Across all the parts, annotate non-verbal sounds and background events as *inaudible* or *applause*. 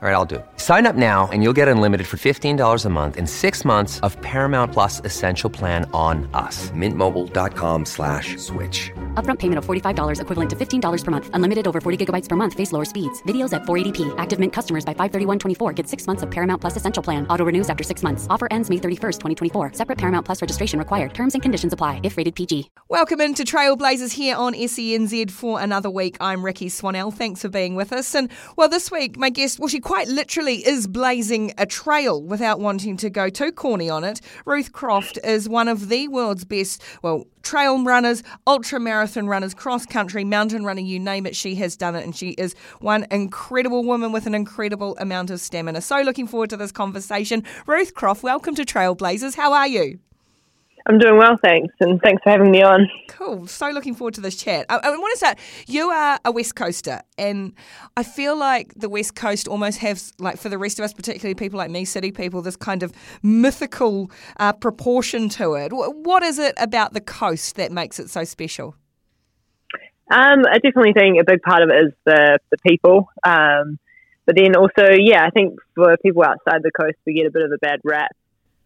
All right, I'll do it. Sign up now and you'll get unlimited for $15 a month in six months of Paramount Plus Essential Plan on us. Mintmobile.com slash switch. Upfront payment of $45 equivalent to $15 per month. Unlimited over 40 gigabytes per month. Face lower speeds. Videos at 480p. Active Mint customers by 531.24 get six months of Paramount Plus Essential Plan. Auto renews after six months. Offer ends May 31st, 2024. Separate Paramount Plus registration required. Terms and conditions apply if rated PG. Welcome into Trailblazers here on SENZ for another week. I'm Ricky Swanell. Thanks for being with us. And well, this week, my guest, well, she quite literally is blazing a trail without wanting to go too corny on it. Ruth Croft is one of the world's best, well, trail runners, ultra marathon runners, cross country, mountain running, you name it, she has done it. And she is one incredible woman with an incredible amount of stamina. So looking forward to this conversation. Ruth Croft, welcome to Trailblazers. How are you? I'm doing well, thanks, and thanks for having me on. Cool. So looking forward to this chat. I, I want to start. You are a West Coaster, and I feel like the West Coast almost has, like, for the rest of us, particularly people like me, city people, this kind of mythical uh, proportion to it. What is it about the coast that makes it so special? Um, I definitely think a big part of it is the the people. Um, but then also, yeah, I think for people outside the coast, we get a bit of a bad rap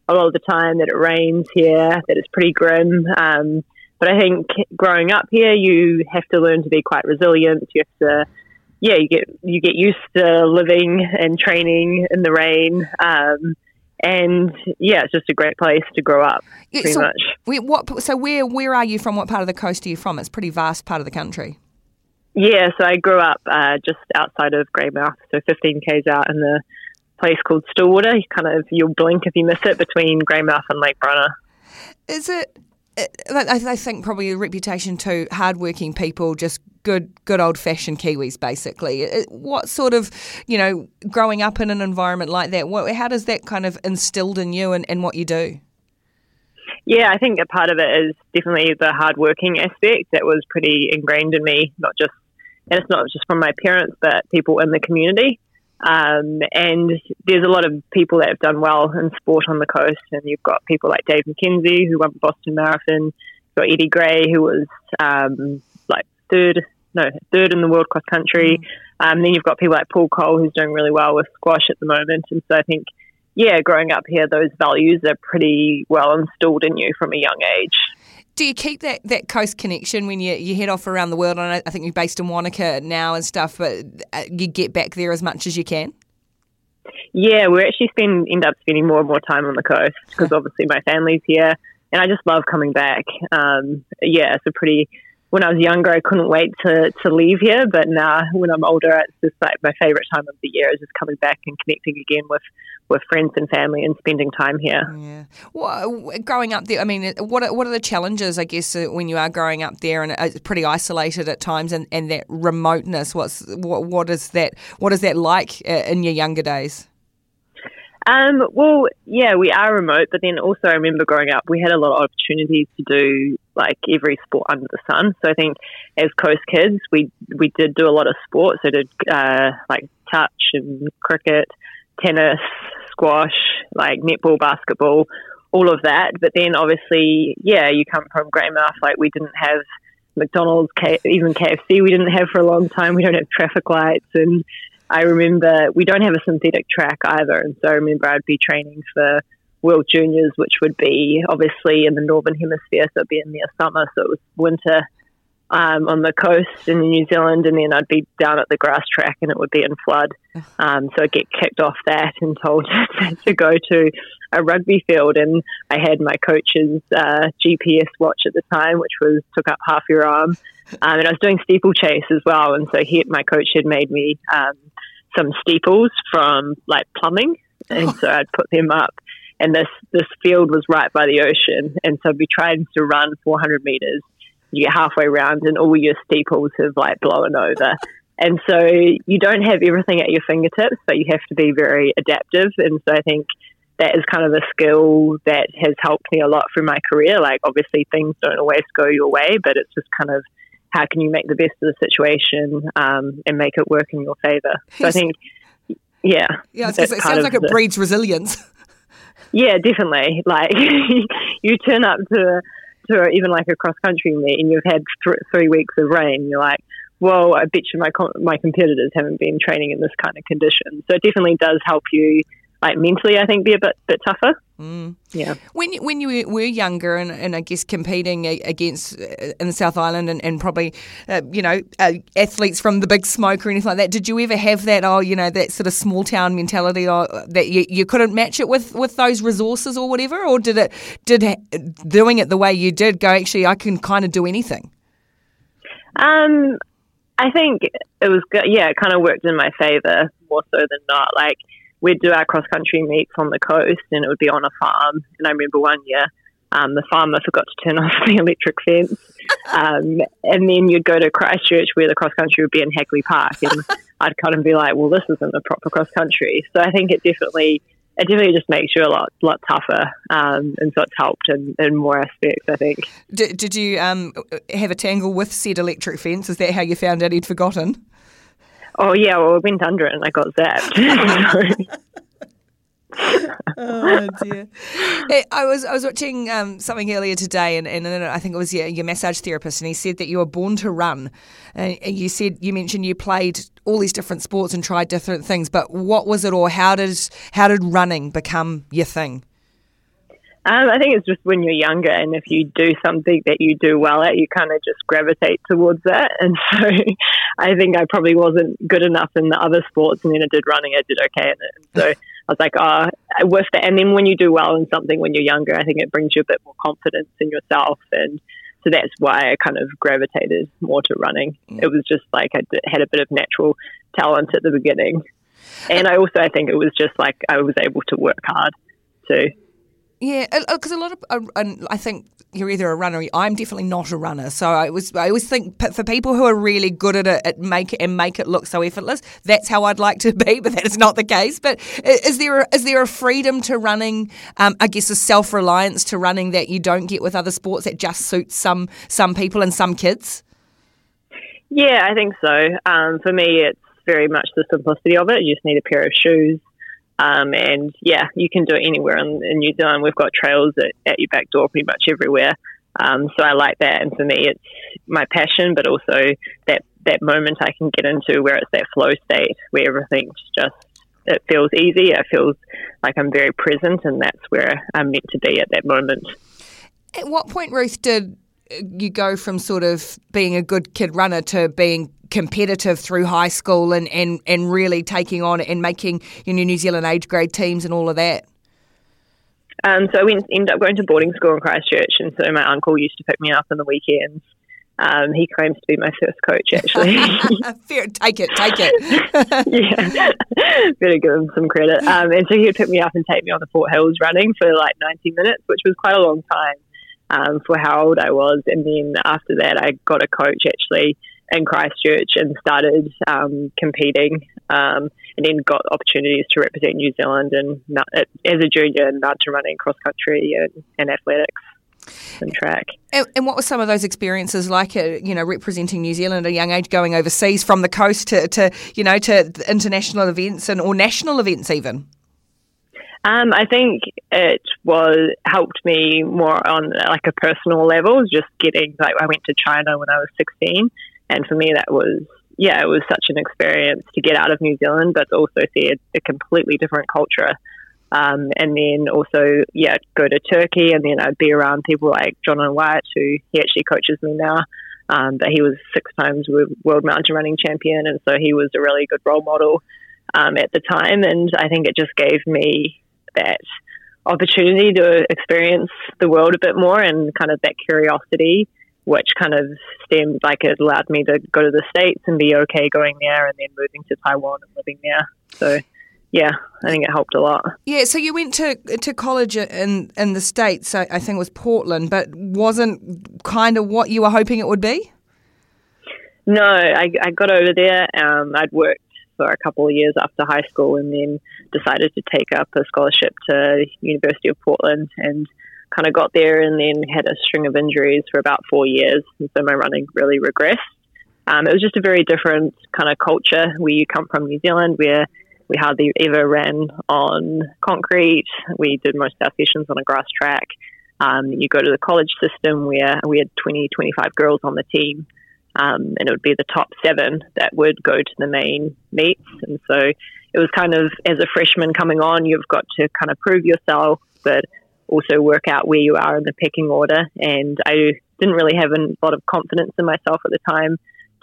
a lot of the time that it rains here, that it's pretty grim. Um, but I think growing up here, you have to learn to be quite resilient. You have to, yeah, you get you get used to living and training in the rain. Um, and yeah, it's just a great place to grow up, pretty so, much. what, so where where are you from? What part of the coast are you from? It's a pretty vast part of the country. Yeah, so I grew up uh, just outside of Greymouth, so 15 k's out in the place called Stillwater. You kind of you'll blink if you miss it between Greymouth and Lake Brunner. Is it? I think probably a reputation to hardworking people, just good, good old fashioned Kiwis, basically. What sort of, you know, growing up in an environment like that, what, how does that kind of instilled in you and, and what you do? Yeah, I think a part of it is definitely the hardworking aspect that was pretty ingrained in me, not just, and it's not just from my parents, but people in the community. Um, and there's a lot of people that have done well in sport on the coast, and you've got people like Dave McKenzie who won the Boston Marathon. You've got Eddie Gray who was um, like third, no, third in the world cross country. Mm. Um, then you've got people like Paul Coll who's doing really well with squash at the moment. And so I think, yeah, growing up here, those values are pretty well installed in you from a young age do you keep that, that coast connection when you, you head off around the world? And I think you're based in Wanaka now and stuff, but uh, you get back there as much as you can? Yeah, we actually spend end up spending more and more time on the coast because obviously my family's here, and I just love coming back. Um, yeah, it's a pretty when I was younger, I couldn't wait to, to leave here. But now, when I'm older, it's just like my favorite time of the year is just coming back and connecting again with, with friends and family and spending time here. Yeah. Well, growing up there, I mean, what are, what are the challenges, I guess, uh, when you are growing up there and it's pretty isolated at times and, and that remoteness? What's what, what is that? What is that like uh, in your younger days? Um, well, yeah, we are remote, but then also I remember growing up, we had a lot of opportunities to do like every sport under the sun. So I think as coast kids, we we did do a lot of sports. So did uh, like touch and cricket, tennis, squash, like netball, basketball, all of that. But then obviously, yeah, you come from Greymouth, like we didn't have McDonald's, K- even KFC, we didn't have for a long time. We don't have traffic lights and I remember we don't have a synthetic track either, and so I remember I'd be training for World Juniors, which would be obviously in the northern hemisphere, so it'd be in the summer, so it was winter um, on the coast in New Zealand, and then I'd be down at the grass track, and it would be in flood. *sighs* Um, so I'd get kicked off that and told *laughs* to go to a rugby field, and I had my coach's uh, GPS watch at the time, which was took up half your arm, *laughs* um, and I was doing steeplechase as well, and so he, my coach had made me um, some steeples from like plumbing, and *laughs* so I'd put them up. And this this field was right by the ocean, and so I'd be trying to run 400 meters. You get halfway around, and all your steeples have like blown over. And so you don't have everything at your fingertips, but you have to be very adaptive. And so I think that is kind of a skill that has helped me a lot through my career. Like, obviously, things don't always go your way, but it's just kind of how can you make the best of the situation um, and make it work in your favor. So I think, yeah, yeah, it sounds like it breeds resilience. *laughs* yeah, definitely. *laughs* Like *laughs* you turn up to to even like a cross country meet and you've had th- three weeks of rain, you're like, well, I bet you my com- my competitors haven't been training in this kind of condition. So it definitely does help you like mentally, I think, be a bit bit tougher. Mm. Yeah. When when you were younger and, and I guess competing against uh, in the South Island and, and probably uh, you know uh, athletes from the Big Smoke or anything like that, did you ever have that oh you know that sort of small town mentality or that you, you couldn't match it with, with those resources or whatever, or did it did doing it the way you did go actually I can kind of do anything? Um, I think it was good. Yeah, it kind of worked in my favor more so than not. Like we'd do our cross country meets on the coast and it would be on a farm. And I remember one year um, the farmer forgot to turn *laughs* off the electric fence. Um, and then you'd go to Christchurch where the cross country would be in Hagley Park. And *laughs* I'd kind of be like, well, this isn't the proper cross country. So I think it definitely. It definitely just makes you a lot, lot tougher, um, and so it's helped in, in more aspects. I think. Did, did you um, have a tangle with said electric fence? Is that how you found out he'd forgotten? Oh yeah, well, I went under it and I got zapped. *laughs* oh dear! Hey, I was I was watching um, something earlier today, and, and I think it was your, your, massage therapist, and he said that you were born to run. And you said you mentioned you played all these different sports and tried different things, but what was it, or how did how did running become your thing? Um, I think it's just when you're younger, and if you do something that you do well at, you kind of just gravitate towards that. *laughs* And so, I think I probably wasn't good enough in the other sports, and then I did running. I did okay in it. And so *laughs* I was like, oh, worth it. And then when you do well in something when you're younger, I think it brings you a bit more confidence in yourself, and so that's why I kind of gravitated more to running. Mm. It was just like I had a bit of natural talent at the beginning, and I also I think it was just like I was able to work hard too. Yeah, because a lot of, and I think you're either a runner. I'm definitely not a runner, so I was. I always think for people who are really good at it, at make it and make it look so effortless. That's how I'd like to be, *laughs* but that is not the case. But is there a, is there a freedom to running? Um, I guess a self reliance to running that you don't get with other sports that just suits some some people and some kids. Yeah, I think so. Um, for me, it's very much the simplicity of it. You just need a pair of shoes um, and yeah, you can do it anywhere in, in New Zealand. We've got trails at, at your back door pretty much everywhere. Um, so I like that. And for me, it's my passion, but also that, that moment I can get into where it's that flow state where everything's just, it feels easy. It feels like I'm very present, and that's where I'm meant to be at that moment. At what point, Ruth, did you go from sort of being a good kid runner to being competitive through high school and, and, and really taking on and making you know, New Zealand age grade teams and all of that? Um, so I went, ended up going to boarding school in Christchurch, and so my uncle used to pick me up on the weekends. Um, he claims to be my first coach, actually. *laughs* Fair, take it, take it. *laughs* yeah, better give him some credit. Um, and so he would pick me up and take me on the Port Hills running for like 90 minutes, which was quite a long time um, for how old I was. And then after that, I got a coach actually in Christchurch and started um, competing, um, and then got opportunities to represent New Zealand and as a junior in mountain running, cross country, and, and athletics and track. And, and, what were some of those experiences like? Uh, you know, representing New Zealand at a young age, going overseas from the coast to, to you know to international events and or national events even. Um, I think it was helped me more on like a personal level. Just getting like I went to China when I was sixteen, and for me, that was, yeah, it was such an experience to get out of New Zealand, but also see a, a completely different culture. Um, and then also, yeah, go to Turkey, and then I'd be around people like Jonathan Wyatt, who he actually coaches me now. Um, but he was six times world mountain running champion, and so he was a really good role model um, at the time. And I think it just gave me that opportunity to experience the world a bit more and kind of that curiosity which kind of stemmed like it allowed me to go to the states and be okay going there and then moving to Taiwan and living there. So yeah, I think it helped a lot. Yeah, so you went to to college in in the states. I, I think it was Portland, but wasn't kind of what you were hoping it would be. No, I, I got over there. Um, I'd worked for a couple of years after high school, and then decided to take up a scholarship to University of Portland and kind of got there and then had a string of injuries for about four years. And so my running really regressed. Um, it was just a very different kind of culture where you come from New Zealand, where we hardly ever ran on concrete. We did most of our sessions on a grass track. Um, you go to the college system where we had 20, 25 girls on the team, um, and it would be the top seven that would go to the main meets. And so it was kind of, as a freshman coming on, you've got to kind of prove yourself, but also work out where you are in the pecking order. And I didn't really have a lot of confidence in myself at the time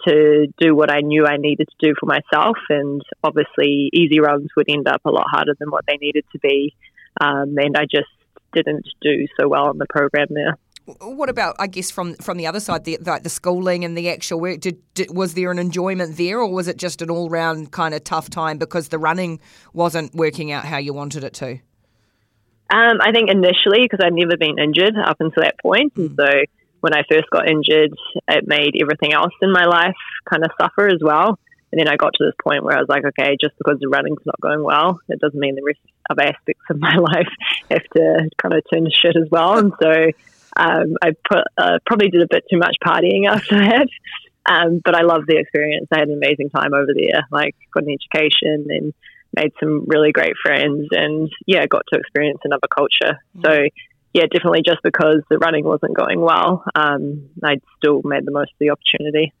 to do what I knew I needed to do for myself. And obviously, easy runs would end up a lot harder than what they needed to be. Um, and I just didn't do so well on the program there. What about, I guess, from from the other side, the the schooling and the actual work? Did, did, was there an enjoyment there, or was it just an all round kind of tough time because the running wasn't working out how you wanted it to? Um, I think initially, because I'd never been injured up until that point, mm. and so when I first got injured, it made everything else in my life kind of suffer as well. And then I got to this point where I was like, okay, just because the running's not going well, it doesn't mean the rest of aspects of *laughs* my life have to kind of turn to shit as well. And so um, I put, uh, probably did a bit too much partying after *laughs* that. Um, but I loved the experience. I had an amazing time over there. Like, got an education and made some really great friends, and yeah, got to experience another culture. Mm-hmm. So yeah, definitely just because the running wasn't going well, um, I still made the most of the opportunity.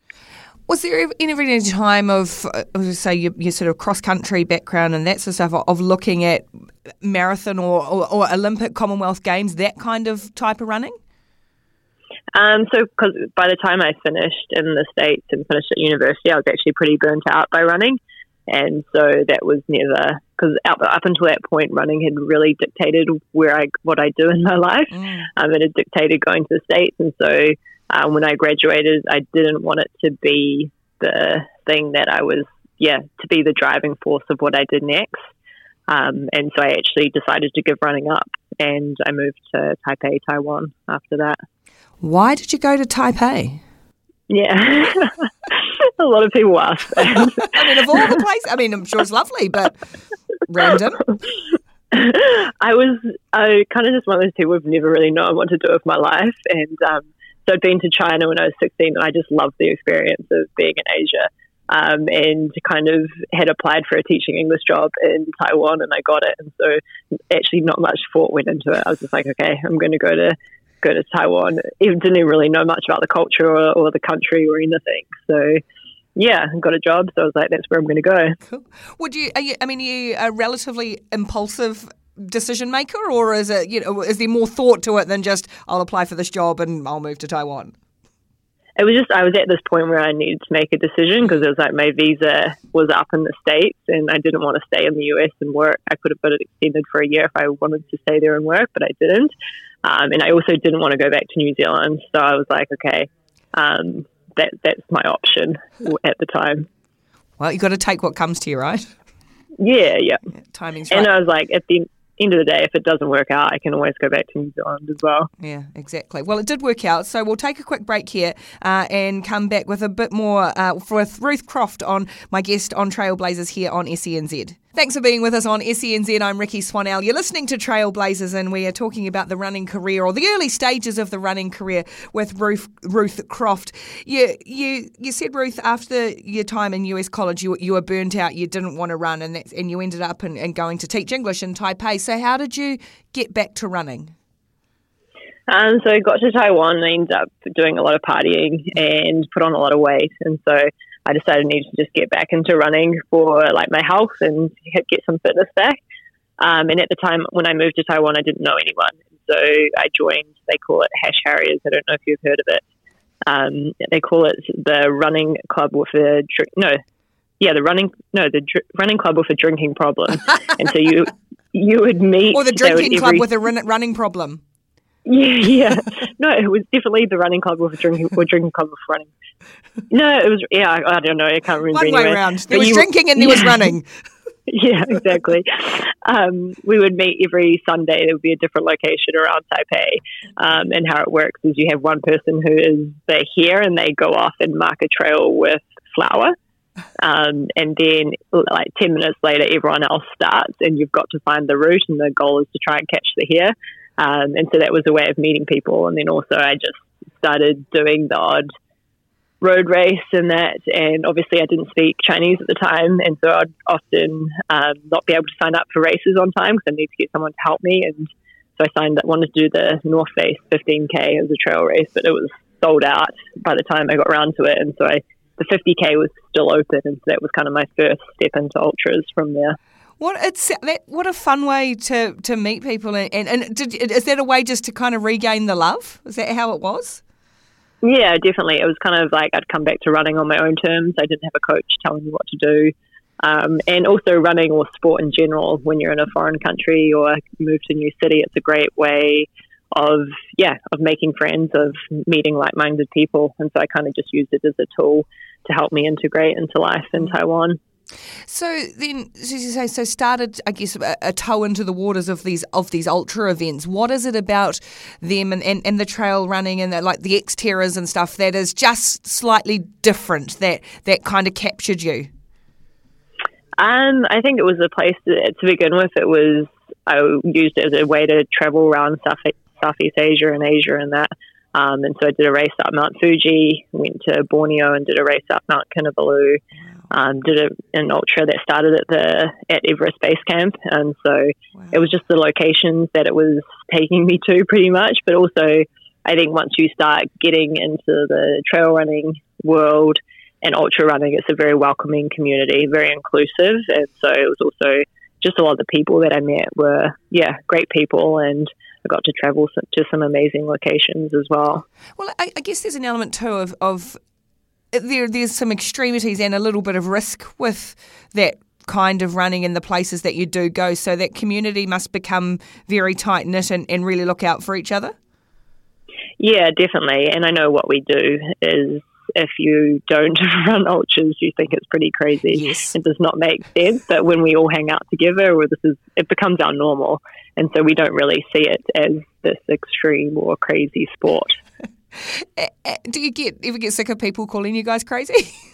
Was there any time of, uh, say, your, your, sort of cross country background and that sort of stuff, of looking at marathon or, or, or Olympic Commonwealth Games, that kind of type of running? Um, so, because by the time I finished in the States and finished at university, I was actually pretty burnt out by running. And so that was never because up, up until that point, running had really dictated where I what I do in my life. Mm. Um, it had dictated going to the states, and so um, when I graduated, I didn't want it to be the thing that I was, yeah, to be the driving force of what I did next. Um, and so I actually decided to give running up, and I moved to Taipei, Taiwan after that. Why did you go to Taipei? Yeah, *laughs* a lot of people ask that. I mean, of all the places, I mean, I'm sure it's lovely, but random. I was I kind of just one of those people who've never really known what to do with my life, and um, so I'd been to China when I was 16, and I just loved the experience of being in Asia. Um, and kind of had applied for a teaching English job in Taiwan, and I got it. And so, actually, not much thought went into it. I was just like, okay, I'm going to go to go to Taiwan. Even didn't really know much about the culture or, or the country or anything. So yeah, and got a job. So I was like, that's where I'm going to go. Cool. Would you, you, I mean, are you a relatively impulsive decision maker or is it, you know, is there more thought to it than just I'll apply for this job and I'll move to Taiwan? It was just, I was at this point where I needed to make a decision because it was like my visa was up in the States and I didn't want to stay in the US and work. I could have got it extended for a year if I wanted to stay there and work, but I didn't. Um, and I also didn't want to go back to New Zealand. So I was like, okay, um, that that's my option at the time. Well, you got to take what comes to you, right? Yeah, yeah. yeah timing's right. And I was like, at the end of the day, if it doesn't work out, I can always go back to New Zealand as well. Yeah, exactly. Well, it did work out. So we'll take a quick break here uh, and come back with a bit more uh, with Ruth Croft on my guest on Trailblazers here on SENZ. Thanks for being with us on SENZ. I'm Ricky Swanell. You're listening to Trailblazers, and we are talking about the running career or the early stages of the running career with Ruth, Ruth Croft. You, you, you said, Ruth, after your time in US college, you, you were burnt out, you didn't want to run, and, and you ended up in, in going to teach English in Taipei. So, how did you get back to running? Um, so I got to Taiwan and I ended up doing a lot of partying and put on a lot of weight. And so I decided I needed to just get back into running for like my health and get some fitness back. Um, and at the time when I moved to Taiwan, I didn't know anyone. So I joined, they call it Hash Harriers. I don't know if you've heard of it. Um, they call it the running club with a. No, yeah, the running, no, the dr- running club with a drinking problem. *laughs* and so you, you would meet. Or the drinking club with a running problem. Yeah, *laughs* yeah. no, it was definitely the running club with drinking or drinking club with running. No, it was yeah. I, I don't know. I can't remember. One anyway. way around. There was drinking and there yeah. was *laughs* running. yeah, exactly. Um, we would meet every Sunday. There would be a different location around Taipei. Um, and how it works is you have one person who is they're here and they go off and mark a trail with flour. Um, and then, like 10 minutes later, everyone else starts, and you've got to find the route. And the goal is to try and catch the hare. Um, and so that was a way of meeting people. And then also, I just started doing the odd road race and that. And obviously, I didn't speak Chinese at the time. And so I'd often um, not be able to sign up for races on time because I need to get someone to help me. And so I signed up, wanted to do the North Face 15K as a trail race, but it was sold out by the time I got around to it. And so I, the 50K was still open. And so that was kind of my first step into ultras from there. What it's that what a fun way to, to meet people and, and, and did, is that a way just to kind of regain the love? Is that how it was? Yeah, definitely. It was kind of like I'd come back to running on my own terms. I didn't have a coach telling me what to do. Um, and also running or sport in general when you're in a foreign country or move to a new city, it's a great way of yeah of making friends, of meeting like-minded people. And so I kind of just used it as a tool to help me integrate into life in Taiwan. So then, as you say, so started, I guess, a, a, toe into the waters of these of these ultra events. What is it about them and, and, and the trail running and the, like the Xterras and stuff that is just slightly different that that kind of captured you? Um, I think it was a place that, to begin with. It was I used it as a way to travel around South, Southeast Asia and Asia and that. Um, and so I did a race up Mount Fuji, went to Borneo and did a race up Mount Kinabalu. Um, did a, an ultra that started at the at Everest Base Camp, and so wow. it was just the locations that it was taking me to, pretty much. But also, I think once you start getting into the trail running world and ultra running, it's a very welcoming community, very inclusive, and so it was also just a lot of the people that I met were yeah great people and. I got to travel to some amazing locations as well. Well, I, I guess there's an element too of, of there, there's some extremities and a little bit of risk with that kind of running in the places that you do go. So that community must become very tight knit and, and really look out for each other. Yeah, definitely. And I know what we do is if you don't *laughs* run ultras, you think it's pretty crazy. Yes. It does not make sense. But when we all hang out together, or this is, it becomes our normal, and so we don't really see it as this extreme or crazy sport. *laughs* *laughs* Eh, eh, do you get ever get sick of people calling you guys crazy? *laughs*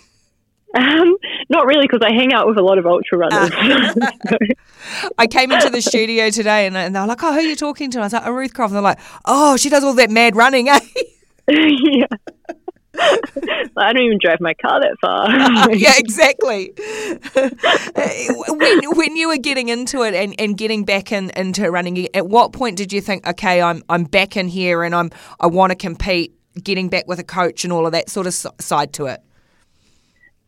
Um, not really, because I hang out with a lot of ultra runners. *laughs* Uh, I came into the studio today, and, and they're like, "Oh, who are you talking to?" And I was like, "Oh, Ruth Croft." And they're like, "Oh, she does all that mad running, eh?" yeah. I don't even drive my car that far. yeah, exactly. when, when you were getting into it and, and getting back in, into running, at what point did you think, okay, I'm I'm back in here and I'm I want to compete, getting back with a coach and all of that sort of side to it?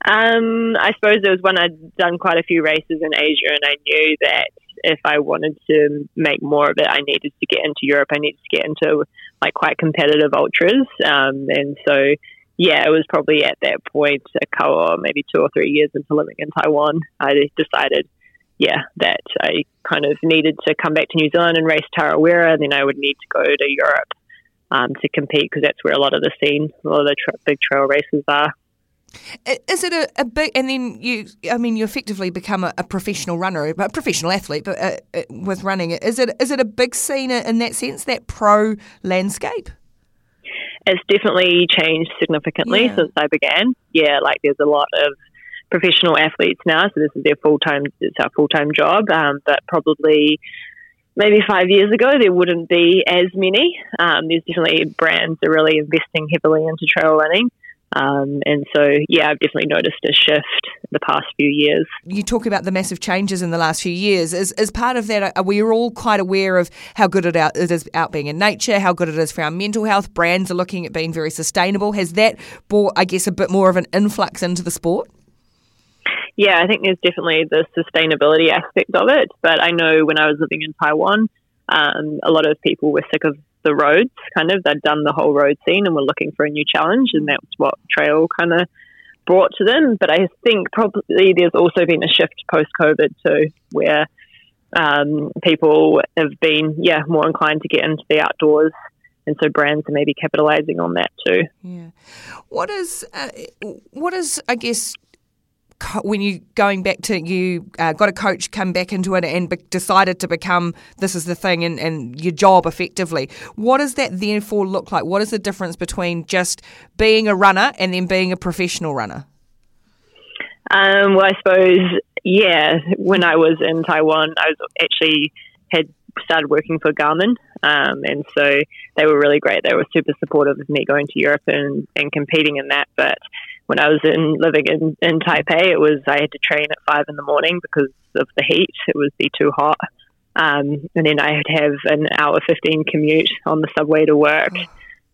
Um, I suppose it was when I'd done quite a few races in Asia, and I knew that if I wanted to make more of it, I needed to get into Europe. I needed to get into like quite competitive ultras, um, and so yeah, it was probably at that point, a couple, maybe two or three years into living in Taiwan, I decided, yeah, that I kind of needed to come back to New Zealand and race Tarawera, and then I would need to go to Europe um, to compete because that's where a lot of the scene, a lot of the tra- big trail races are. Is it a, a, big, and then you, I mean, you effectively become a, a professional runner, a professional athlete, but uh, uh, with running, is it is it a big scene in that sense, that pro landscape? it's definitely changed significantly yeah. since I began. Yeah, like there's a lot of professional athletes now, so this is their full time. It's our full time job. Um, but probably maybe five years ago there wouldn't be as many. Um, there's definitely brands are really investing heavily into trail running. Um, and so, yeah, I've definitely noticed a shift the past few years. You talk about the massive changes in the last few years. As, as part of that, are we all quite aware of how good it, out, it is out being in nature, how good it is for our mental health? Brands are looking at being very sustainable. Has that brought, I guess, a bit more of an influx into the sport? Yeah, I think there's definitely the sustainability aspect of it. But I know when I was living in Taiwan, um, a lot of people were sick of the roads, kind of. They'd done the whole road scene and were looking for a new challenge, and that's what trail kind of brought to them. But I think probably there's also been a shift post COVID too, where um, people have been, yeah, more inclined to get into the outdoors. And so brands are maybe capitalizing on that too. Yeah. What is, uh, what is, I guess, when you going back to you uh, got a coach come back into it and be- decided to become this is the thing and, and your job effectively. What does that therefore look like? What is the difference between just being a runner and then being a professional runner? Um, well i suppose yeah when i was in taiwan i was actually had started working for garmin um, and so they were really great. They were super supportive of me going to europe and, and competing in that but when I was in living in, in Taipei, it was I had to train at five in the morning because of the heat. It would be too hot. Um, and then I'd have an hour 15 commute on the subway to work.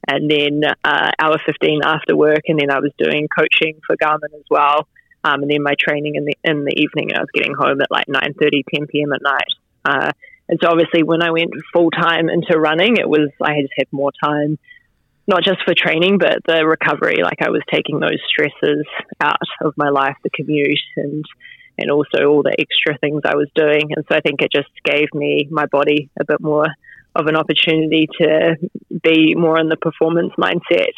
And then uh, hour 15 after work, and then I was doing coaching for Garmin as well. Um, and then my training in the in the evening, and I was getting home at like 9:30, 10 p.m. at night. Uh, and so obviously, when I went full time into running, it was I just had more time, not just for training, but the recovery. Like I was taking those stresses out of my life, the commute, and and also all the extra things I was doing. And so I think it just gave me my body a bit more of an opportunity to be more in the performance mindset.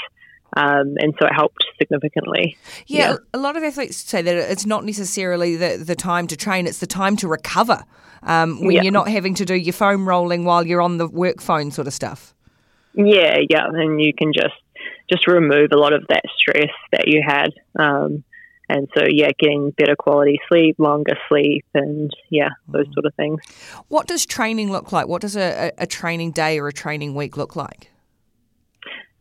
Um, and so it helped significantly. Yeah, yeah, a lot of athletes say that it's not necessarily the, the time to train, it's the time to recover um, when yeah. you're not having to do your foam rolling while you're on the work phone sort of stuff. Yeah, yeah, and you can just just remove a lot of that stress that you had. Um, and so, yeah, getting better quality sleep, longer sleep, and yeah, those sort of things. What does training look like? What does a, a training day or a training week look like?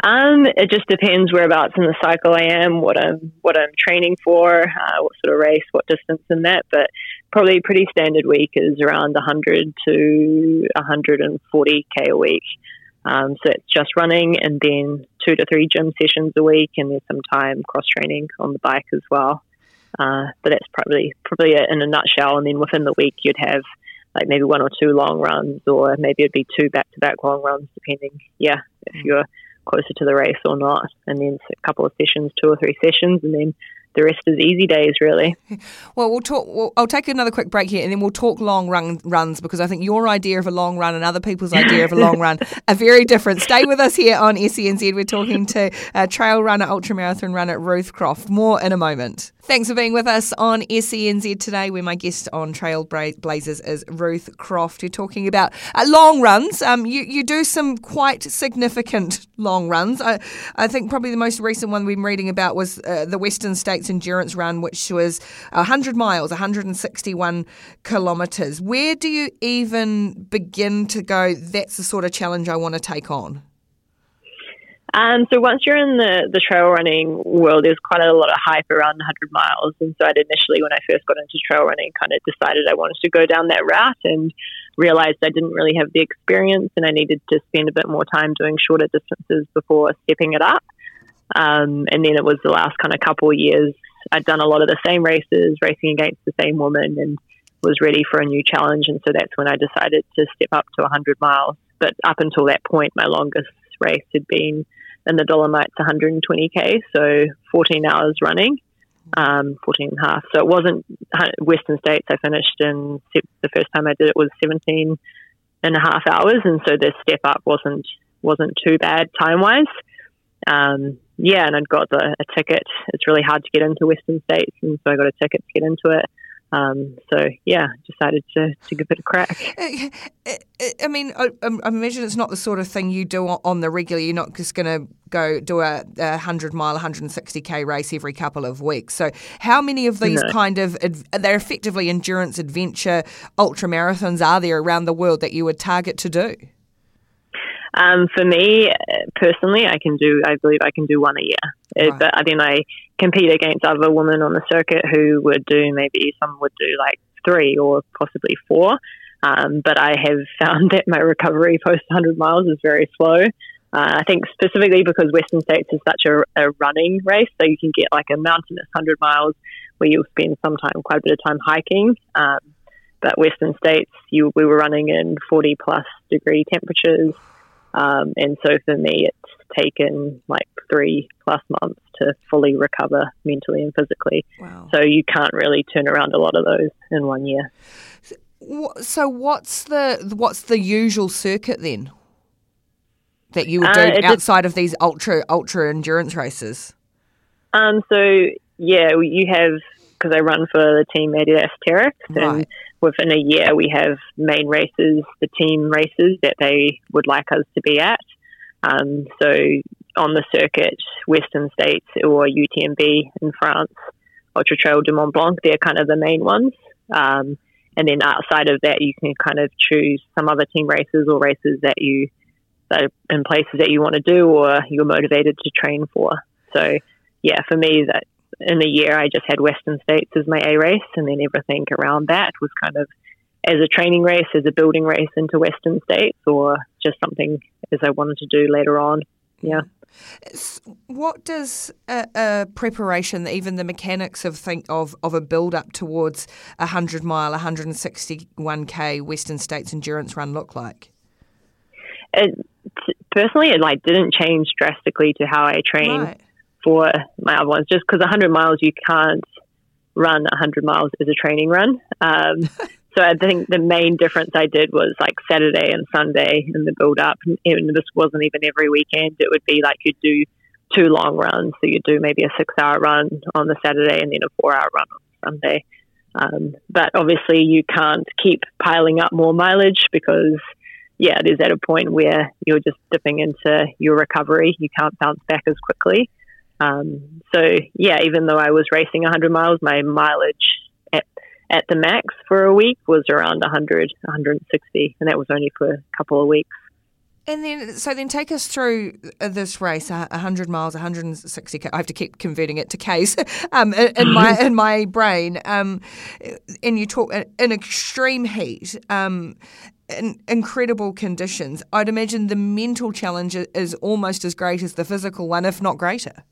Um, it just depends whereabouts in the cycle I am, what I'm what I'm training for, uh, what sort of race, what distance, and that. But probably pretty standard week is around 100 to 140 k a week. Um, so it's just running and then two to three gym sessions a week, and there's some time cross training on the bike as well. Uh, but that's probably probably it in a nutshell. And then within the week, you'd have like maybe one or two long runs, or maybe it'd be two back to back long runs, depending, yeah, if mm. you're closer to the race or not. And then a couple of sessions, two or three sessions, and then the rest is easy days, really. *laughs* Well, we'll talk. We'll, I'll take another quick break here, and then we'll talk long run runs because I think your idea of a long run and other people's idea of a long run *laughs* are very different. Stay with us here on SENZ. We're talking to a trail runner, ultramarathon runner Ruth Croft. More in a moment. Thanks for being with us on SENZ today, where my guest on Trailblazers is Ruth Croft. You're talking about uh, long runs. Um, you, you do some quite significant long runs. I, I think probably the most recent one we've been reading about was uh, the Western States Endurance Run, which was 100 miles, 161 kilometres. Where do you even begin to go? That's the sort of challenge I want to take on. Um, so once you're in the, the trail running world, there's quite a lot of hype around 100 miles. And so I'd initially, when I first got into trail running, kind of decided I wanted to go down that route and realized I didn't really have the experience and I needed to spend a bit more time doing shorter distances before stepping it up. Um, and then it was the last kind of couple of years, I'd done a lot of the same races, racing against the same woman, and was ready for a new challenge. And so that's when I decided to step up to 100 miles. But up until that point, my longest race had been in the Dolomites 120k, so 14 hours running, um, 14 and a half. So it wasn't Western States. I finished in the first time I did it was 17 and a half hours, and so the step up wasn't wasn't too bad time wise. Um, yeah, and I'd got the, a ticket. It's really hard to get into Western States, and so I got a ticket to get into it. Um, so yeah, decided to, to give it a crack. Uh, uh, uh, I mean, I, I, imagine it's not the sort of thing you do on the regular. You're not just going to go do a, a hundred mile, 160k race every couple of weeks. So how many of these no. kind of they're effectively endurance adventure ultra marathons are there around the world that you would target to do? Um, for me personally, I can do. I believe I can do one a year. Right. But I mean, I compete against other women on the circuit who would do maybe some would do like three or possibly four. Um, but I have *laughs* found that my recovery post 100 miles is very slow. Uh, I think specifically because Western States is such a, a, running race, so you can get like a mountainous 100 miles where you'll spend some time, quite a bit of time hiking. Um, but Western States, you, we were running in 40 plus degree temperatures. Um, and so for me, it's taken like three plus months to fully recover mentally and physically. Wow. So you can't really turn around a lot of those in one year. So what's the what's the usual circuit then that you would do uh, outside of these ultra ultra endurance races? Um, so yeah, you have because I run for the team Adidas Terrex, right. and within a year we have main races, the team races that they would like us to be at. Um, so on the circuit, Western States or UTMB in France, Ultra Trail du Mont Blanc, they're kind of the main ones. Um, and then outside of that, you can kind of choose some other team races or races that you that are in places that you want to do or you're motivated to train for. So yeah, for me, that in a year I just had Western States as my A race, and then everything around that was kind of as a training race, as a building race into Western States, or just something as I wanted to do later on. Yeah. What does a, a, preparation, even the mechanics of think of, of a build up towards a hundred mile, 161k Western States endurance run look like? It, personally, it like didn't change drastically to how I train right. For my other ones. Just because 100 miles, you can't run 100 miles as a training run. Um, *laughs* so I think the main difference I did was like Saturday and Sunday in the build up. And this wasn't even every weekend. It would be like you'd do two long runs. So you'd do maybe a six hour run on the Saturday and then a four hour run on Sunday. Um, but obviously, you can't keep piling up more mileage because, yeah, it is at a point where you're just dipping into your recovery. You can't bounce back as quickly. Um, so yeah, even though I was racing 100 miles, my mileage at at the max for a week was around 100, 160, and that was only for a couple of weeks. And then, so then take us through uh, this race, 100 miles, 160. I have to keep converting it to Ks *laughs* um, in my *laughs* in my brain. Um, and you talk in extreme heat, um, in incredible conditions. I'd imagine the mental challenge is almost as great as the physical one, if not greater.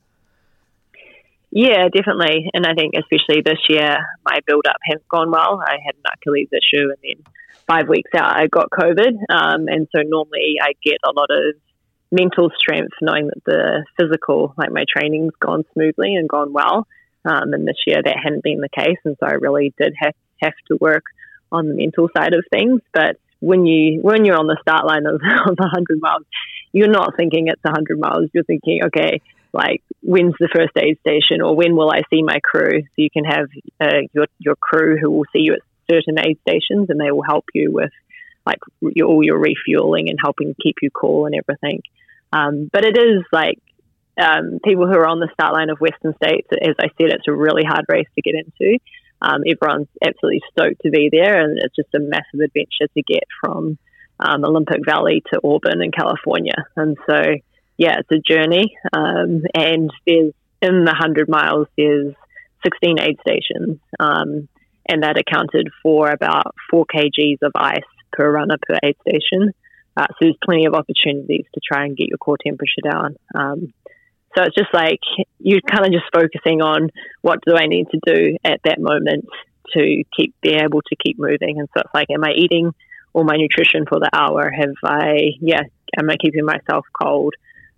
Yeah, definitely. And I think especially this year, my build up has gone well. I had an Achilles issue, and then five weeks out, I got COVID. Um, and so normally I get a lot of mental strength knowing that the physical, like my training's gone smoothly and gone well. Um, and this year that hadn't been the case. And so I really did have, have to work on the mental side of things. But when you when you're on the start line of, *laughs* of 100 miles, you're not thinking it's 100 miles. You're thinking, okay, like when's the first aid station or when will I see my crew? So you can have uh, your your crew who will see you at certain aid stations and they will help you with like your, all your refueling and helping keep you cool and everything. Um, but it is like um, people who are on the start line of Western States. As I said, it's a really hard race to get into. Um, everyone's absolutely stoked to be there, and it's just a massive adventure to get from um, Olympic Valley to Auburn in California. And so yeah, it's a journey. Um, and there's in the 100 miles, there's 16 aid stations. Um, and that accounted for about four kgs of ice per runner per aid station. Uh, so there's plenty of opportunities to try and get your core temperature down. Um, so it's just like you're kind of just focusing on what do I need to do at that moment to keep be able to keep moving. And so it's like, am I eating all my nutrition for the hour? Have I, yeah, am I keeping myself cold?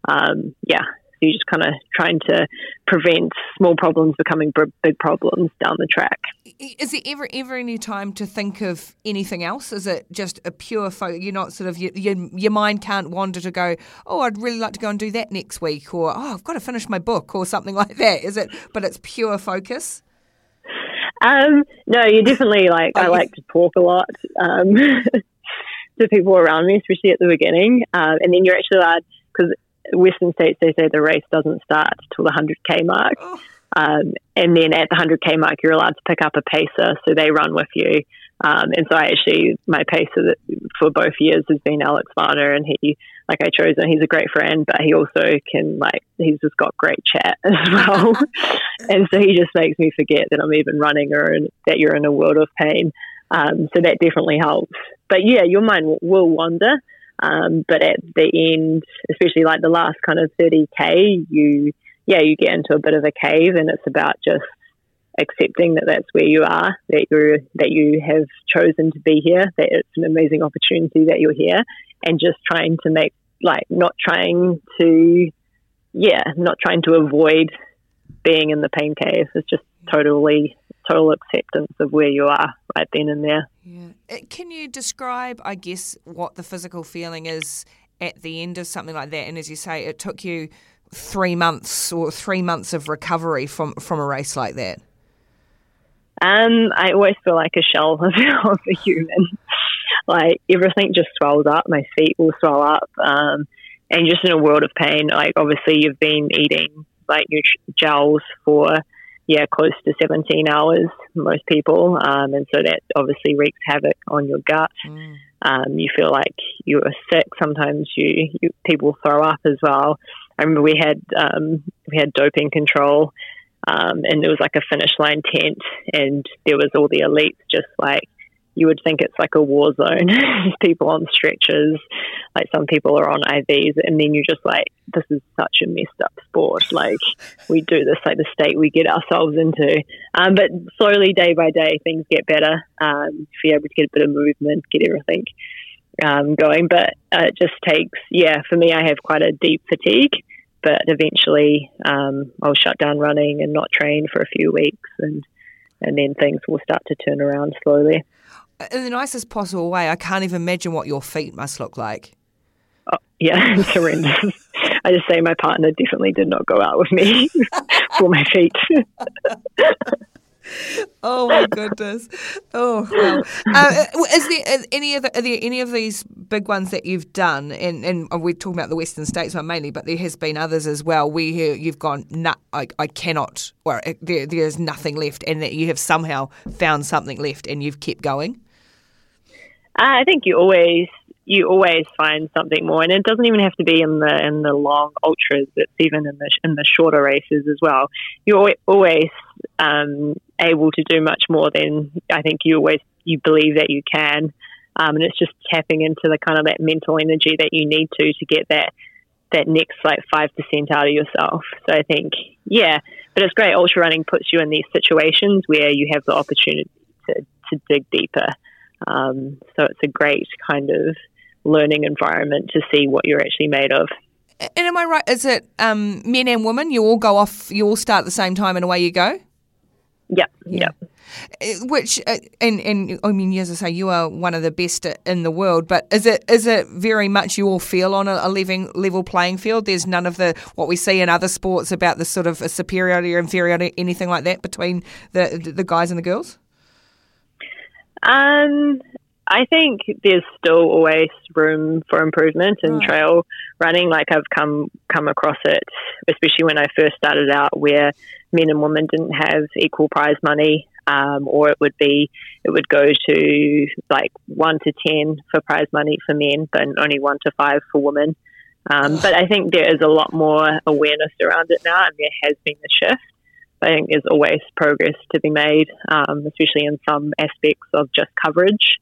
Um, yeah, so you're just kind of trying to prevent small problems becoming big problems down the track. Is there ever ever any time to think of anything else? Is it just a pure focus? You're not sort of your, your, your mind can't wander to go. Oh, I'd really like to go and do that next week, or oh, I've got to finish my book, or something *laughs* like that. Is it? But it's pure focus. Um, no, you definitely like. I like to talk a lot um, *laughs* to people around me, especially at the beginning, um, and then you're actually allowed because Western states, they say the race doesn't start till the 100k mark. Oh. Um, and then at the 100k mark, you're allowed to pick up a pacer, so they run with you. Um, and so I actually, my pacer for both years has been Alex Varner, and he, like I chose him, he's a great friend, but he also can, like, he's just got great chat *laughs* as well. *laughs* and so he just makes me forget that I'm even running or in, that you're in a world of pain. Um, so that definitely helps. But yeah, your mind will, will wander. Um, but at the end, especially like the last kind of 30k, you, yeah, you get into a bit of a cave and it's about just accepting that that's where you are, that you that you have chosen to be here, that it's an amazing opportunity that you're here, and just trying to make like not trying to, yeah, not trying to avoid being in the pain cave. It's just totally total acceptance of where you are right then and there. Yeah. Uh, can you describe, I guess, what the physical feeling is at the end of something like that? And as you say, it took you three months or three months of recovery from, from a race like that. Um, I always feel like a shell *laughs* of, of a human. like everything just swells up. My feet will swell up, um, and just in a world of pain. Like obviously, you've been eating like your gels for yeah, close to 17 hours, most people. Um, and so that obviously wreaks havoc on your gut. Mm. Um, you feel like you are sick. Sometimes you, you, people throw up as well. I remember we had um, we had doping control, um, and there was like a finish line tent, and there was all the elites just like you would think it's like a war zone. *laughs* people on stretchers, like some people are on IVs, and then you're just like, this is such a messed up sport. Like we do this, like the state we get ourselves into. Um, but slowly, day by day, things get better. Um, if you're able to get a bit of movement, get everything um, going. But uh, it just takes, yeah, for me, I have quite a deep fatigue. But eventually, um, I'll shut down running and not train for a few weeks, and and then things will start to turn around slowly in the nicest possible way. I can't even imagine what your feet must look like. Oh, yeah, *laughs* it's horrendous. I just say my partner definitely did not go out with me *laughs* for my feet. *laughs* oh my goodness! Oh well. Uh, is there any of the, are there any of these big ones that you've done? And, and we're talking about the Western States one mainly, but there has been others as well. Where you've gone, nah, I, I cannot, or there, there's nothing left, and that you have somehow found something left, and you've kept going. Uh, I think you always you always find something more, and it doesn't even have to be in the in the long ultras. It's even in the in the shorter races as well. You're always um, able to do much more than I think you always you believe that you can, um, and it's just tapping into the kind of that mental energy that you need to to get that that next like five percent out of yourself. So I think yeah, but it's great. Ultra running puts you in these situations where you have the opportunity to to dig deeper. Um, so it's a great kind of learning environment to see what you're actually made of. And am I right? Is it um, men and women? You all go off. You all start at the same time, and away you go. Yep. Yeah. Yep. Uh, which uh, and and I mean, as I say, you are one of the best in the world. But is it is it very much you all feel on a, a living level playing field? There's none of the what we see in other sports about the sort of a superiority or inferiority, anything like that between the the guys and the girls. Um, I think there's still always room for improvement in right. trail running. Like I've come come across it, especially when I first started out, where men and women didn't have equal prize money, um, or it would be it would go to like one to ten for prize money for men, but only one to five for women. Um, but I think there is a lot more awareness around it now, and there has been a shift. I think there's always progress to be made, um, especially in some aspects of just coverage.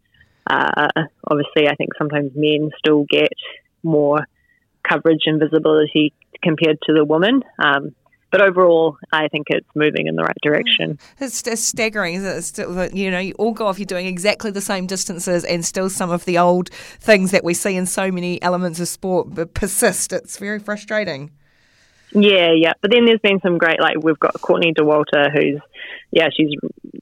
Uh, obviously, I think sometimes men still get more coverage and visibility compared to the woman. Um, but overall, I think it's moving in the right direction. It's, it's staggering, isn't still, you know, you all go off, you're doing exactly the same distances, and still some of the old things that we see in so many elements of sport persist. It's very frustrating. Yeah, yeah. But then there's been some great, like we've got Courtney Dauwalter, who's, yeah, she's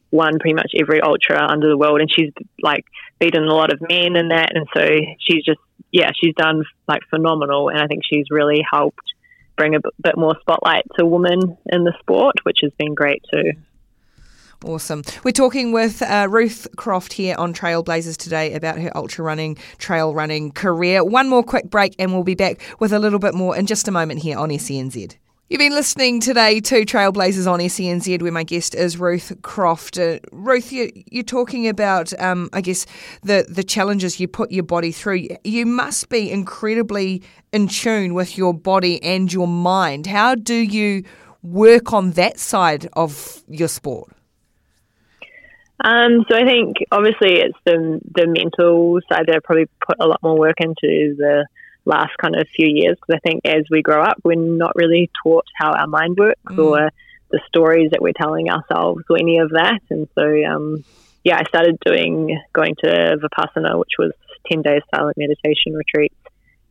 won pretty much every ultra under the world, and she's like beaten a lot of men in that, and so she's just, yeah, she's done like phenomenal, and I think she's really helped bring a bit more spotlight to women in the sport, which has been great too. Awesome. We're talking with uh, Ruth Croft here on Trailblazers today about her ultra running, trail running career. One more quick break and we'll be back with a little bit more in just a moment here on SENZ. You've been listening today to Trailblazers on SENZ, where my guest is Ruth Croft. Uh, Ruth, you, are talking about, um, I guess, the, the challenges you put your body through. You must be incredibly in tune with your body and your mind. How do you work on that side of your sport? Um, so I think obviously it's the the mental side that I probably put a lot more work into the last kind of few years because I think as we grow up, we're not really taught how our mind works mm. or the stories that we're telling ourselves or any of that. And so, um, yeah, I started doing going to Vipassana, which was ten days silent meditation retreats.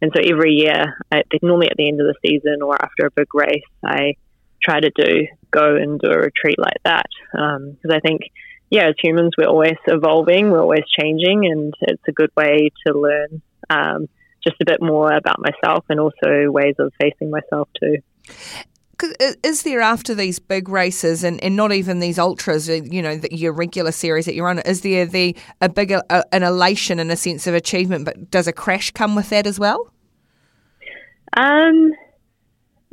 And so every year, I, normally at the end of the season or after a big race, I try to do go and do a retreat like that because um, I think yeah, as humans, we're always evolving, we're always changing, and it's a good way to learn um, just a bit more about myself and also ways of facing myself too. Is there after these big races and, and not even these ultras, uh, you know, the, your regular series that you're on, is there the a bigger uh, an elation and a sense of achievement? But does a crash come with that as well? Um,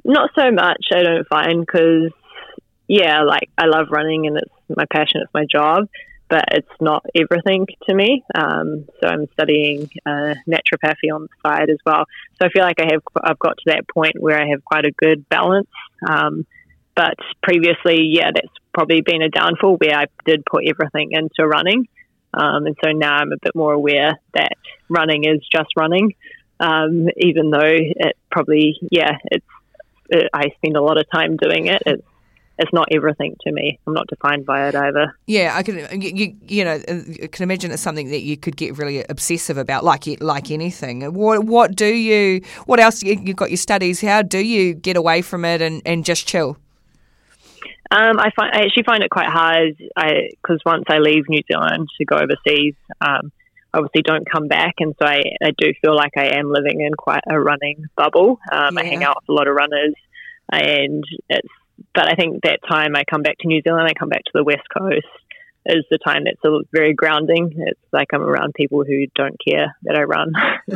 not so much. I don't find because yeah, like I love running and it's my passion, it's my job, but it's not everything to me. Um, so I'm studying uh, naturopathy on the side as well. So I feel like I have I've got to that point where I have quite a good balance. Um, but previously, yeah, that's probably been a downfall where I did put everything into running. Um, and so now I'm a bit more aware that running is just running, um, even though it probably, yeah, it's, it, I spend a lot of time doing it. It's, it's not everything to me. I'm not defined by it either. Yeah, I can. You, you know, I can imagine it's something that you could get really obsessive about, like like anything. What what do you? What else? You've got your studies. How do you get away from it and, and just chill? Um, I find I actually find it quite hard because once I leave New Zealand to go overseas, um, obviously don't come back, and so I, I do feel like I am living in quite a running bubble. Um, yeah. I hang out with a lot of runners, and it's. But I think that time I come back to New Zealand, I come back to the west coast, is the time that's very grounding. It's like I'm around people who don't care that I run, *laughs*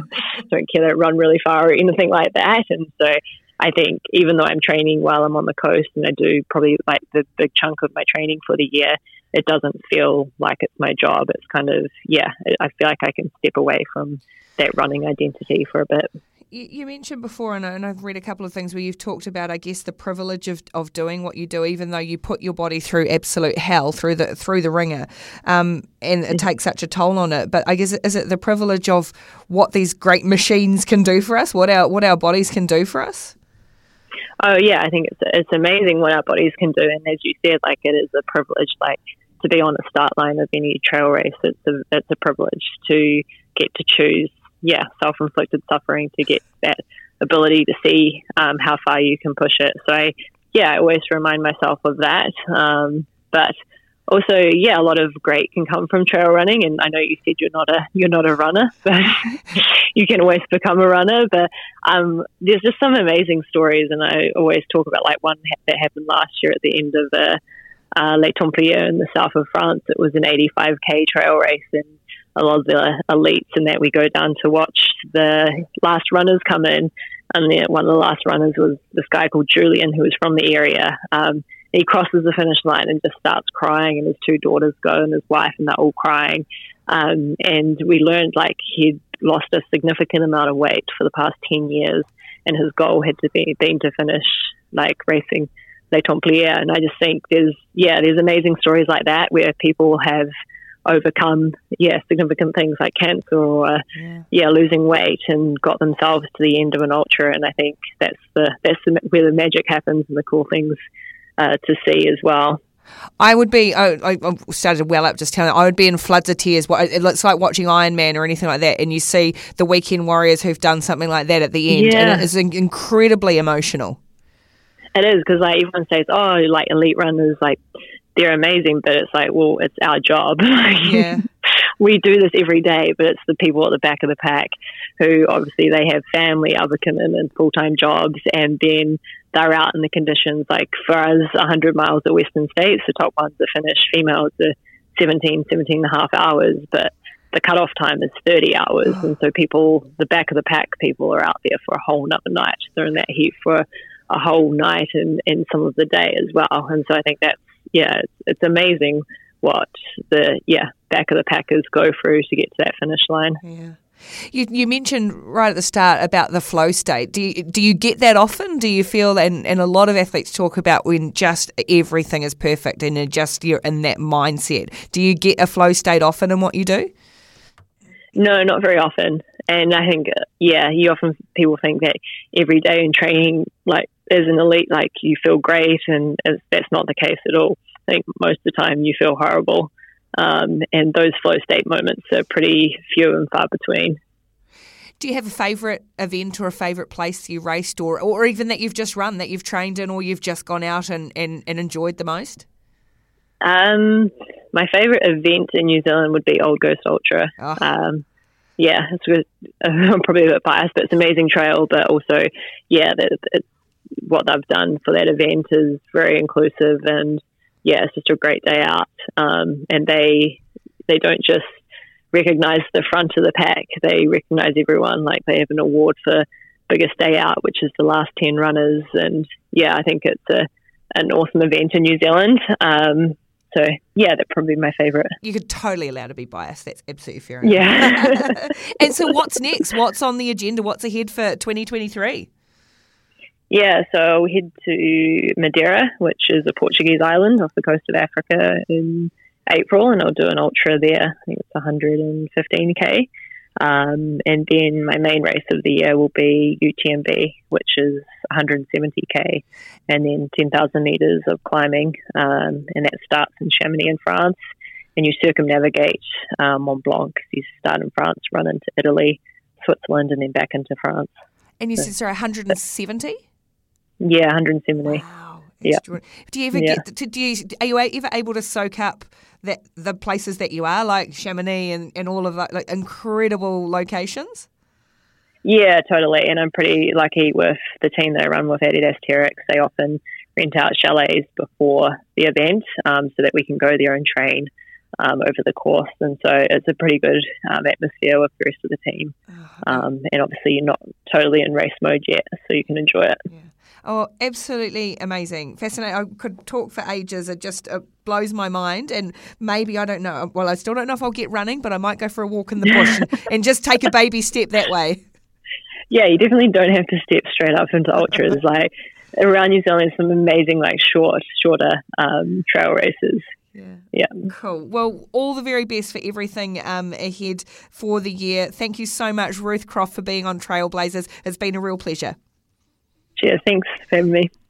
don't care that I run really far or anything like that, and so I think even though I'm training while I'm on the coast and I do probably like the big chunk of my training for the year, it doesn't feel like it's my job. It's kind of, yeah, I feel like I can step away from that running identity for a bit. You mentioned before, and I've read a couple of things where you've talked about, I guess, the privilege of, of doing what you do, even though you put your body through absolute hell through the through the ringer, um, and it takes such a toll on it. But I guess is it the privilege of what these great machines can do for us, what our what our bodies can do for us? Oh yeah, I think it's it's amazing what our bodies can do, and as you said, like it is a privilege, like to be on the start line of any trail race. It's a it's a privilege to get to choose, yeah, self inflicted suffering to get that ability to see um, how far you can push it. So I, yeah, I always remind myself of that. Um, but also, yeah, a lot of great can come from trail running. And I know you said you're not a you're not a runner, *laughs* but you can always become a runner. But um, there's just some amazing stories, and I always talk about like one that happened last year at the end of the uh, Les Templiers in the south of France. It was an 85k trail race, and a lot of the elites and that we go down to watch the last runners come in. And the, one of the last runners was this guy called Julian, who was from the area. Um, he crosses the finish line and just starts crying, and his two daughters go and his wife, and they're all crying. Um, and we learned like he'd lost a significant amount of weight for the past 10 years, and his goal had to be been to finish like racing Les Templiers. And I just think there's, yeah, there's amazing stories like that where people have overcome, yeah, significant things like cancer or, yeah. yeah. losing weight and got themselves to the end of an ultra. And I think that's the, that's the, where the magic happens and the cool things uh, to see as well. I would be. I, I started well up just telling. I would be in floods of tears. It looks like watching Iron Man or anything like that, and you see the weekend warriors who've done something like that at the end, yeah. and it is incredibly emotional. It is because like everyone says, "Oh, like elite runners, like they're amazing," but it's like, well, it's our job. *laughs* yeah, we do this every day, but it's the people at the back of the pack who obviously they have family, other commitments, full time jobs, and then they're out in the conditions. Like for us, 100 miles at Western States, the top ones are finished, females are 17, 17 and a half hours, but the cutoff time is 30 hours. Oh. And so people, the back of the pack people are out there for a whole another night. They're in that heat for a whole night and, and some of the day as well. And so I think that's, yeah, it's, it's amazing what the, yeah, back of the packers go through to get to that finish line. Yeah. You, you mentioned right at the start about the flow state. Do you, do you get that often? Do you feel, and, and a lot of athletes talk about when just everything is perfect and just you're in that mindset. Do you get a flow state often in what you do? No, not very often. And I think, uh, yeah, you often people think that every day in training, like as an elite, like you feel great, and that's not the case at all. I think most of the time you feel horrible. Um, and those flow state moments are pretty few and far between. Do you have a favourite event or a favourite place you raced or, or even that you've just run, that you've trained in or you've just gone out and, and, and enjoyed the most? Um, my favourite event in New Zealand would be Old Ghost Ultra. Oh. Um, yeah, it's. *laughs* I'm probably a bit biased, but it's an amazing trail. But also, yeah, that what they've done for that event is very inclusive and yeah, it's just a great day out. Um, and they they don't just recognize the front of the pack; they recognize everyone. Like they have an award for biggest day out, which is the last ten runners. And yeah, I think it's a an awesome event in New Zealand. Um, so yeah, that's probably my favorite. You could totally allow to be biased. That's absolutely fair. Enough. Yeah. *laughs* and so, what's next? What's on the agenda? What's ahead for 2023? Yeah, so we head to Madeira, which is a Portuguese island off the coast of Africa in April, and I'll do an ultra there. I think it's 115k. Um, and then my main race of the year will be UTMB, which is 170k, and then 10,000 meters of climbing, um, and that starts in Chamonix in France. And you circumnavigate um, Mont Blanc. You start in France, run into Italy, Switzerland, and then back into France. And you said sorry, 170. Yeah, 170. Wow. Yeah. Do you ever Yeah. get to, do you are you ever able to soak up that the places that you are like Chamonix and, and all of that like incredible locations? Yeah, totally. And I'm pretty lucky with the team that I run with Adidas Terrex. They often rent out chalets before the event um, so that we can go there and train um, over the course. And so it's a pretty good um, atmosphere with the rest of the team. Um, and obviously, you're not totally in race mode yet, so you can enjoy it. Oh, absolutely amazing. Fascinating. I could talk for ages. It just it blows my mind. And maybe, I don't know. Well, I still don't know if I'll get running, but I might go for a walk in the bush and, *laughs* and just take a baby step that way. Yeah, you definitely don't have to step straight up into ultras. like around New Zealand, some amazing, like short, shorter um, trail races. Yeah. Yeah. Cool. Well, all the very best for everything um, ahead for the year. Thank you so much, Ruth Croft, for being on Trailblazers. It's been a real pleasure. Cheers. Thanks for having me.